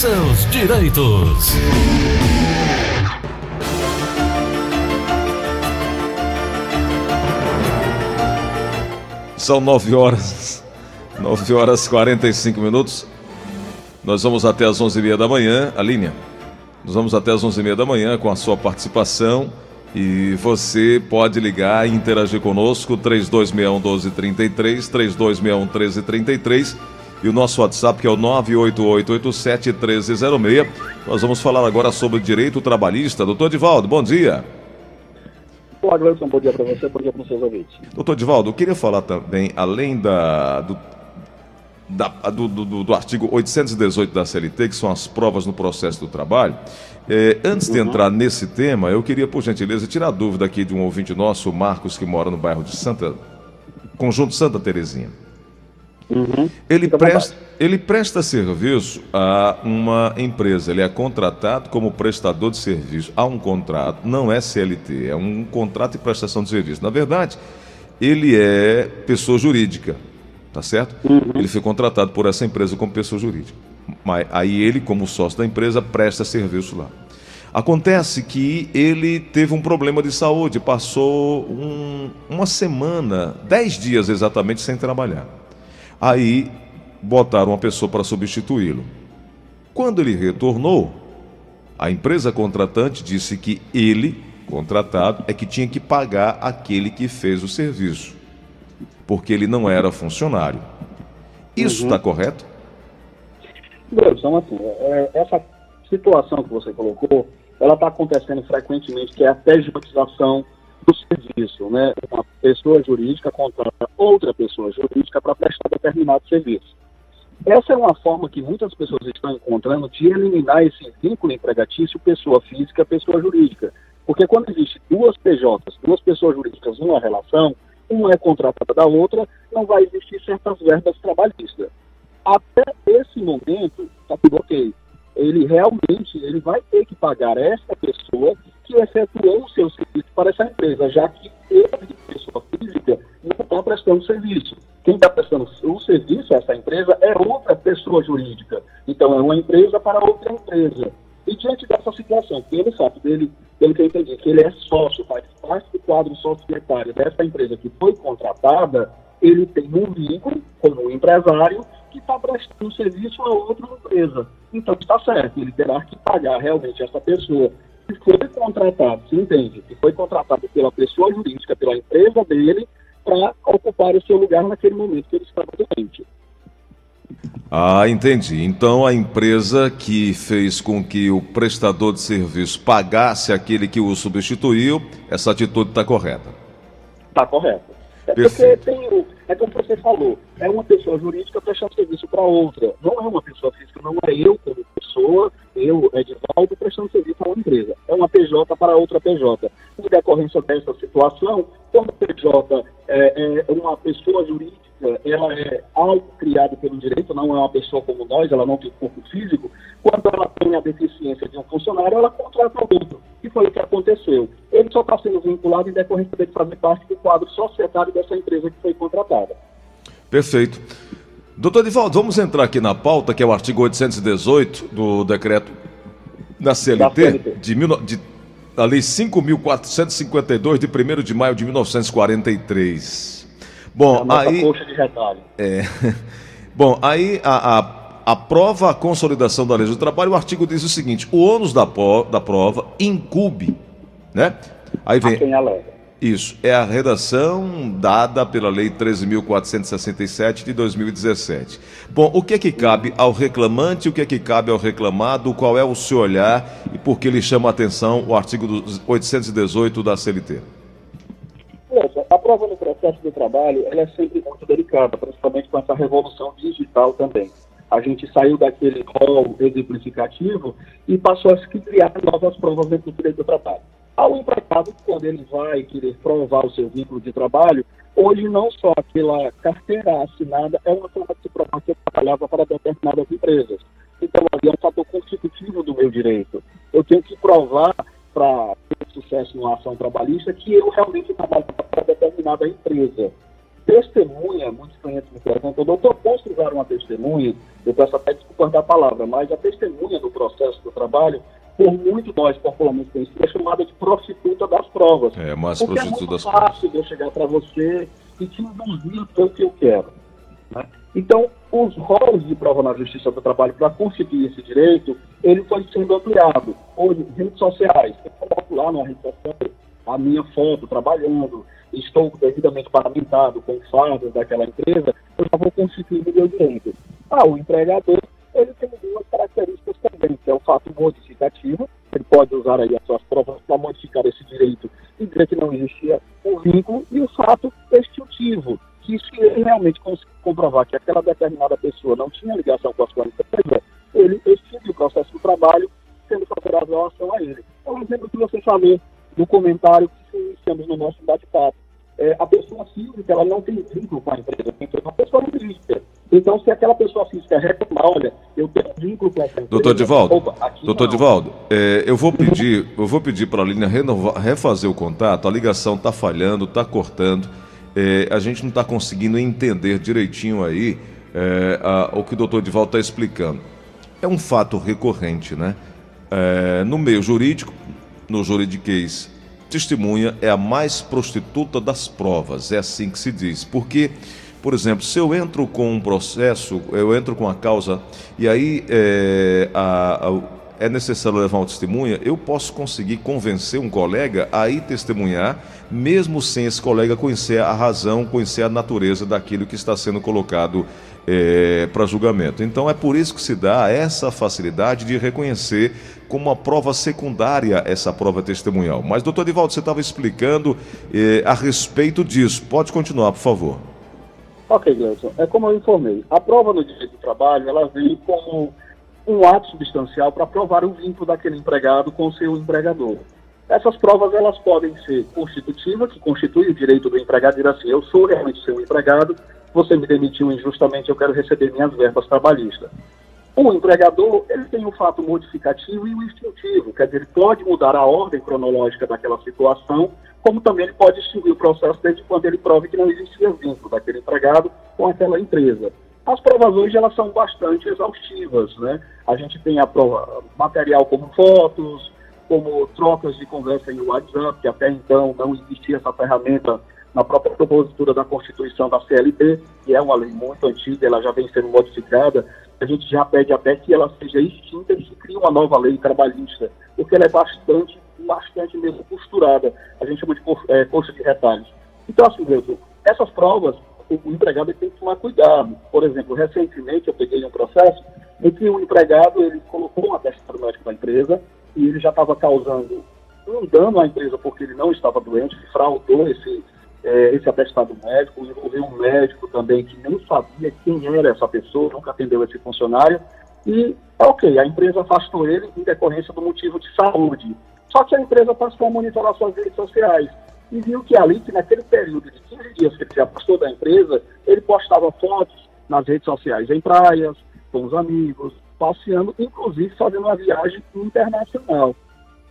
seus direitos. São 9 horas, 9 horas 45 minutos. Nós vamos até as 11h30 da manhã, a linha. Nós vamos até as 11h30 da manhã com a sua participação. E você pode ligar e interagir conosco, 3261 1233, 3261 1333 e o nosso WhatsApp que é o 988871306. Nós vamos falar agora sobre direito trabalhista. Doutor Divaldo, bom dia. Olá, Gleison, bom dia para você, bom dia para os seus ouvintes. Doutor Divaldo, eu queria falar também, além da, do, da, do, do, do, artigo 818 da CLT, que são as provas no processo do trabalho, é, antes de uhum. entrar nesse tema, eu queria, por gentileza, tirar a dúvida aqui de um ouvinte nosso, o Marcos, que mora no bairro de Santa. Conjunto Santa Terezinha. Uhum. Ele, presta, ele presta serviço a uma empresa, ele é contratado como prestador de serviço. Há um contrato, não é CLT, é um contrato de prestação de serviço. Na verdade, ele é pessoa jurídica, tá certo? Uhum. Ele foi contratado por essa empresa como pessoa jurídica. Mas aí ele, como sócio da empresa, presta serviço lá. Acontece que ele teve um problema de saúde, passou um, uma semana, dez dias exatamente, sem trabalhar. Aí botaram uma pessoa para substituí-lo. Quando ele retornou, a empresa contratante disse que ele, contratado, é que tinha que pagar aquele que fez o serviço, porque ele não era funcionário. Isso está uhum. correto? Então, assim, essa situação que você colocou, ela está acontecendo frequentemente, que é a pejotização do serviço, né? Uma pessoa jurídica contrata outra pessoa jurídica para prestar determinado serviço. Essa é uma forma que muitas pessoas estão encontrando de eliminar esse vínculo empregatício pessoa física, pessoa jurídica. Porque quando existe duas PJs, duas pessoas jurídicas numa relação, uma é contratada da outra, não vai existir certas verbas trabalhistas. Até esse momento, está tudo ok. Ele realmente ele vai ter que pagar essa pessoa que efetuou o seu serviço para essa empresa, já que ele, pessoa física, não está prestando serviço. Quem está prestando o serviço, essa empresa, é outra pessoa jurídica. Então, é uma empresa para outra empresa. E diante dessa situação, pelo fato dele, pelo que eu entendi, que ele é sócio, faz parte do quadro societário dessa empresa que foi contratada, ele tem um vínculo como empresário que está prestando serviço a outra empresa. Então está certo, ele terá que pagar realmente essa pessoa que foi contratado, se entende, que foi contratado pela pessoa jurídica, pela empresa dele, para ocupar o seu lugar naquele momento que ele estava doente. Ah, entendi. Então a empresa que fez com que o prestador de serviço pagasse aquele que o substituiu, essa atitude está correta. Está correta. É porque tem o, é como você falou, é uma pessoa jurídica prestando serviço para outra. Não é uma pessoa física, não é eu como pessoa, eu, Edivaldo, prestando serviço a uma empresa. É uma PJ para outra PJ. Em decorrência dessa situação, quando a PJ é, é uma pessoa jurídica, ela é algo criado pelo direito, não é uma pessoa como nós, ela não tem corpo físico, quando ela tem a deficiência de um funcionário, ela contrata outro. E foi o que aconteceu. Ele só está sendo vinculado em decorrência de fazer parte do quadro societário dessa empresa que foi contratada. Perfeito. Doutor Divaldo, vamos entrar aqui na pauta, que é o artigo 818 do decreto da CLT, da CLT. De, de, da Lei 5.452, de 1 de maio de 1943. Bom, é aí. Coxa de retalho. É. Bom, aí a, a, aprova a consolidação da lei do trabalho, o artigo diz o seguinte: o ônus da, da prova incube, né? Aí vem. A quem alega. Isso, é a redação dada pela Lei 13.467 de 2017. Bom, o que é que cabe ao reclamante, o que é que cabe ao reclamado, qual é o seu olhar e por que lhe chama a atenção o artigo 818 da CLT? a prova no processo do trabalho ela é sempre muito delicada, principalmente com essa revolução digital também. A gente saiu daquele rol exemplificativo e passou a se criar novas provas dentro do direito do trabalho. Ao empregado, quando ele vai querer provar o seu vínculo de trabalho, hoje não só aquela carteira assinada é uma forma de se provar que eu trabalhava para determinadas empresas. Então, ali é um fator constitutivo do meu direito. Eu tenho que provar para ter sucesso numa ação trabalhista que eu realmente trabalho para determinada empresa. Testemunha, muitos clientes me perguntam, doutor, posso usar uma testemunha? Eu peço até desculpa aspas da palavra, mas a testemunha do processo do trabalho, por muito nós popularmente conhecidos, é chamada de prostituta das provas. É, mas Porque é prostituta muito das provas. fácil de eu chegar para você e te induzir para o que eu quero. né? Então, os rolos de prova na Justiça do Trabalho para conseguir esse direito, ele foi sendo ampliado. Hoje, redes sociais, eu coloco lá na rede social a minha foto trabalhando, estou devidamente paramentado com fardas daquela empresa, eu já vou conseguir o meu direito. Ah, o empregador, ele tem duas características também, que é o fato modificativo, ele pode usar aí as suas provas para modificar esse direito e dizer que não existia um vínculo, e o fato extintivo, que se ele realmente comprovar que aquela determinada pessoa não tinha ligação com a sua empresa, ele extingue o processo do trabalho, sendo favorável a ação a ele. É um exemplo que você falou no comentário que iniciamos no nosso bate-papo. É, a pessoa física, ela não tem vínculo com a empresa, tem que ser uma pessoa jurídica. Então, se aquela pessoa física reclamar, olha, eu tenho vínculo com essa. Doutor Divaldo, opa, doutor não. Divaldo, é, eu vou pedir, eu vou pedir para a renovar, refazer o contato. A ligação está falhando, está cortando. é, a gente não está conseguindo entender direitinho aí é, a- o que o doutor Divaldo está explicando. É um fato recorrente, né? É, no meio jurídico, no juridiquês, testemunha é a mais prostituta das provas, é assim que se diz. Porque, por exemplo, se eu entro com um processo, eu entro com a causa, e aí é, a- a- é necessário levar uma testemunha, eu posso conseguir convencer um colega a ir testemunhar, mesmo sem esse colega conhecer a razão, conhecer a natureza daquilo que está sendo colocado para julgamento. Então é por isso que se dá essa facilidade de reconhecer como uma prova secundária essa prova testemunhal. Mas, doutor Divaldo, você estava explicando eh, a respeito disso. Pode continuar, por favor. Ok, Gleison. É como eu informei. A prova no direito do trabalho, ela vem como um ato substancial para provar o vínculo daquele empregado com o seu empregador. Essas provas, elas podem ser constitutivas, que constitui o direito do empregado dizer assim, eu sou realmente seu empregado, você me demitiu injustamente, eu quero receber minhas verbas trabalhistas. O empregador, ele tem o fato modificativo e o instintivo, quer dizer, ele pode mudar a ordem cronológica daquela situação, como também ele pode extinguir o processo desde quando ele prove que não existia vínculo daquele empregado com aquela empresa. As provas hoje, elas são bastante exaustivas, né? A gente tem a prova, material como fotos, como trocas de conversa em WhatsApp, que até então não existia essa ferramenta na própria propositura da Constituição da CLT, que é uma lei muito antiga, ela já vem sendo modificada, a gente já pede até que ela seja extinta e se crie uma nova lei trabalhista, porque ela é bastante, bastante mesmo costurada, a gente chama de é, coxa de retalhos. Então, assim, Deus, essas provas, o, empregado tem que tomar cuidado. Por exemplo, recentemente eu peguei um processo em que o empregado ele colocou um atestado médico da empresa e ele já estava causando um dano à empresa porque ele não estava doente, fraudou esse, eh, esse atestado médico, envolveu um médico também que nem sabia quem era essa pessoa, nunca atendeu esse funcionário. E, ok, a empresa afastou ele em decorrência do motivo de saúde. Só que a empresa passou a monitorar suas redes sociais e viu que ali, que naquele período de 15 dias que ele se afastou da empresa, ele postava fotos nas redes sociais em praias, com os amigos, passeando, inclusive fazendo uma viagem internacional.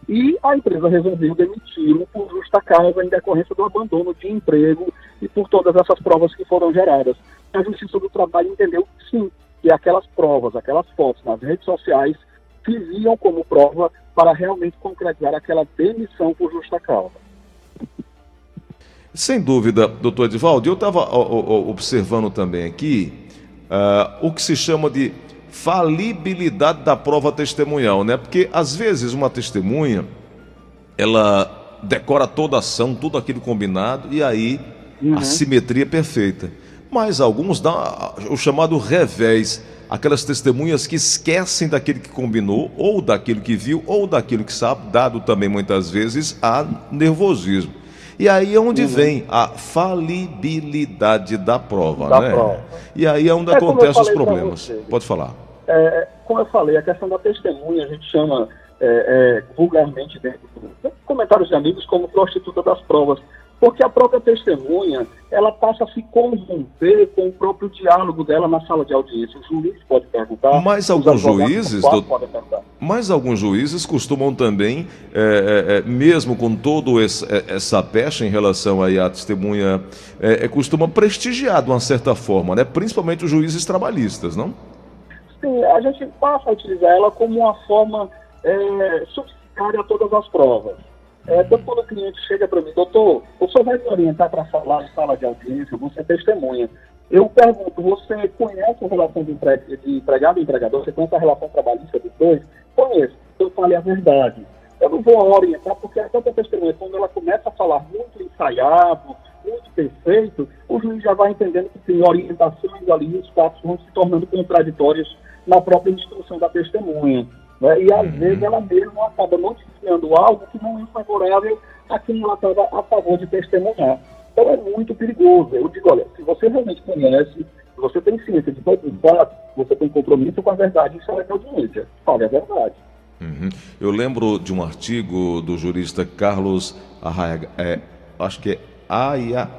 E a empresa resolveu demiti-lo por justa causa em decorrência do abandono de emprego e por todas essas provas que foram geradas. A Justiça do Trabalho entendeu sim, que aquelas provas, aquelas fotos nas redes sociais serviam como prova para realmente concretizar aquela demissão por justa causa. Sem dúvida, doutor Edivaldo, eu estava observando também aqui ah, o que se chama de falibilidade da prova testemunhal, né? Porque às vezes uma testemunha ela decora toda a ação, tudo aquilo combinado e aí a simetria é perfeita. Mas alguns dão o chamado revés, aquelas testemunhas que esquecem daquilo que combinou, ou daquilo que viu, ou daquilo que sabe, dado também muitas vezes a nervosismo. E aí é onde vem a falibilidade da prova, Da né? prova. E aí é onde É acontecem os problemas. Pode falar. É, como eu falei, a questão da testemunha, a gente chama é, é, vulgarmente dentro de comentários de amigos como prostituta das provas, porque a própria testemunha, ela passa a se corromper com o próprio diálogo dela na sala de audiência. O juiz pode perguntar. Mas alguns juízes, doutor-. Mas alguns juízes costumam também, é, é, é, mesmo com toda essa pecha em relação aí à testemunha, é, é, costuma prestigiar de uma certa forma, né? principalmente os juízes trabalhistas, não? sim, a gente passa a utilizar ela como uma forma é, subsidiária a todas as provas. É, então, quando o cliente chega para mim, doutor, o senhor vai me orientar para falar em sala de audiência, você é testemunha. Eu pergunto, você conhece a relação de, empregado e empregador? Você conhece a relação trabalhista dos dois? Conheço. Eu falei a verdade. Eu não vou orientar, porque a própria testemunha, quando ela começa a falar muito ensaiado, muito perfeito, o juiz já vai entendendo que tem orientações ali, os fatos vão se tornando contraditórios na própria instrução da testemunha. Né? E às uhum. vezes ela mesma acaba noticiando algo que não é favorável a quem ela estava a favor de testemunhar. Então é muito perigoso. Eu digo, olha, se você realmente conhece, se você tem ciência de todos os fatos, você tem compromisso com a verdade, isso é audiência. Fale a verdade. Uhum. Eu lembro de um artigo do jurista Carlos Arraia, é, acho que é Aya,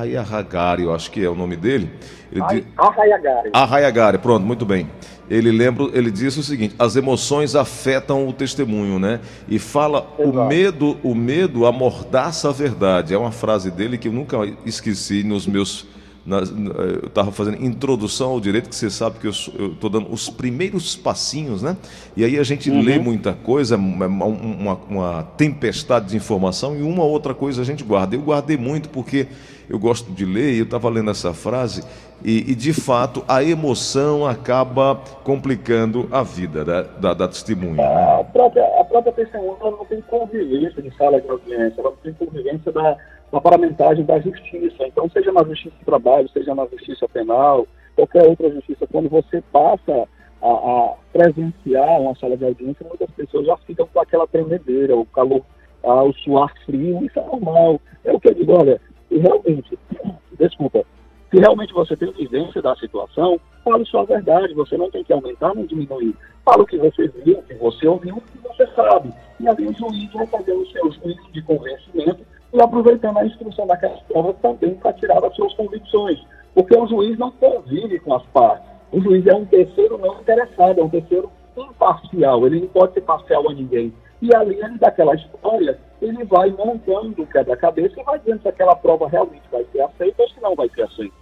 Ayahagari, eu acho que é o nome dele. Ele Arraiagari. Arraiagari, pronto, muito bem. Ele lembra, ele diz o seguinte: as emoções afetam o testemunho, né? E fala Exato. o medo, o medo amordaça a verdade. É uma frase dele que eu nunca esqueci nos meus na, eu estava fazendo introdução ao direito, que você sabe que eu estou dando os primeiros passinhos, né? E aí a gente uhum. lê muita coisa, uma, uma, uma, tempestade de informação e uma outra coisa a gente guarda. Eu guardei muito porque eu gosto de ler e eu estava lendo essa frase e, e, de fato a emoção acaba complicando a vida da, da, da testemunha. A própria, a própria testemunha não tem convivência de sala de audiência, ela não tem convivência da uma paramentagem da justiça. Então, seja na justiça do trabalho, seja na justiça penal, qualquer outra justiça, quando você passa a, a presenciar uma sala de audiência, muitas pessoas já ficam com aquela tremedeira, o calor, a, o suar frio, isso é normal. É o que eu digo, olha, realmente, desculpa, se realmente você tem vivência da situação, fale sua verdade, você não tem que aumentar nem diminuir. Fala o que você viu, o que você ouviu, o que você sabe. E ali o juiz vai fazer o seu juízo de convencimento e aproveitando a instrução daquelas provas também para tirar as suas convicções. Porque o juiz não convive com as partes. O juiz é um terceiro não interessado, é um terceiro imparcial. Ele não pode ser parcial a ninguém. E ali, daquela história, ele vai montando o quebra-cabeça e vai dizendo se aquela prova realmente vai ser aceita ou se não vai ser aceita.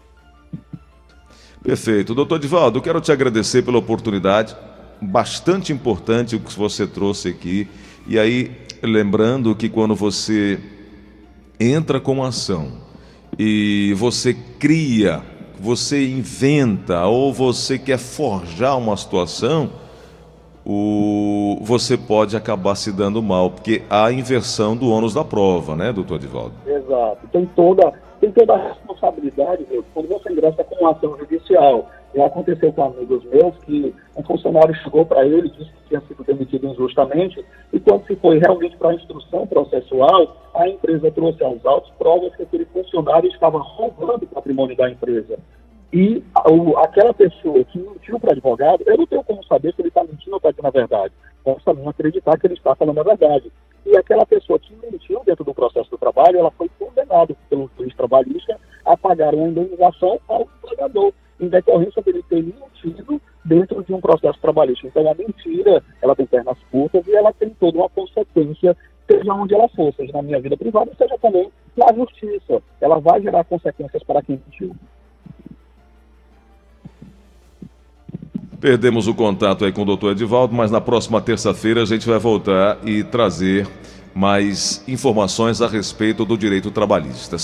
Perfeito. Doutor Divaldo, quero te agradecer pela oportunidade. Bastante importante o que você trouxe aqui. E aí, lembrando que quando você entra com ação e você cria, você inventa ou você quer forjar uma situação, o, você pode acabar se dando mal, porque há a inversão do ônus da prova, né, doutor Edivaldo? Exato. Tem toda, tem toda a responsabilidade, viu? quando você ingressa com uma ação judicial já aconteceu com amigos meus que um funcionário chegou para ele disse que tinha sido demitido injustamente, e quando se foi realmente para a instrução processual, a empresa trouxe aos autos provas que aquele funcionário estava roubando o patrimônio da empresa. E o, aquela pessoa que mentiu para advogado, eu não tenho como saber se ele está mentindo ou está dizendo a verdade. Posso também acreditar que ele está falando a verdade. E aquela pessoa que mentiu dentro do processo do trabalho, ela foi condenada pelo juiz trabalhista a pagar uma indenização ao empregador em decorrência dele ter mentido dentro de um processo trabalhista. Então, a mentira, ela tem pernas curtas e ela tem toda uma consequência, seja onde ela for, seja na minha vida privada, seja também na justiça. Ela vai gerar consequências para quem mentiu. Perdemos o contato aí com o doutor Edivaldo, mas na próxima terça-feira a gente vai voltar e trazer mais informações a respeito do direito trabalhista.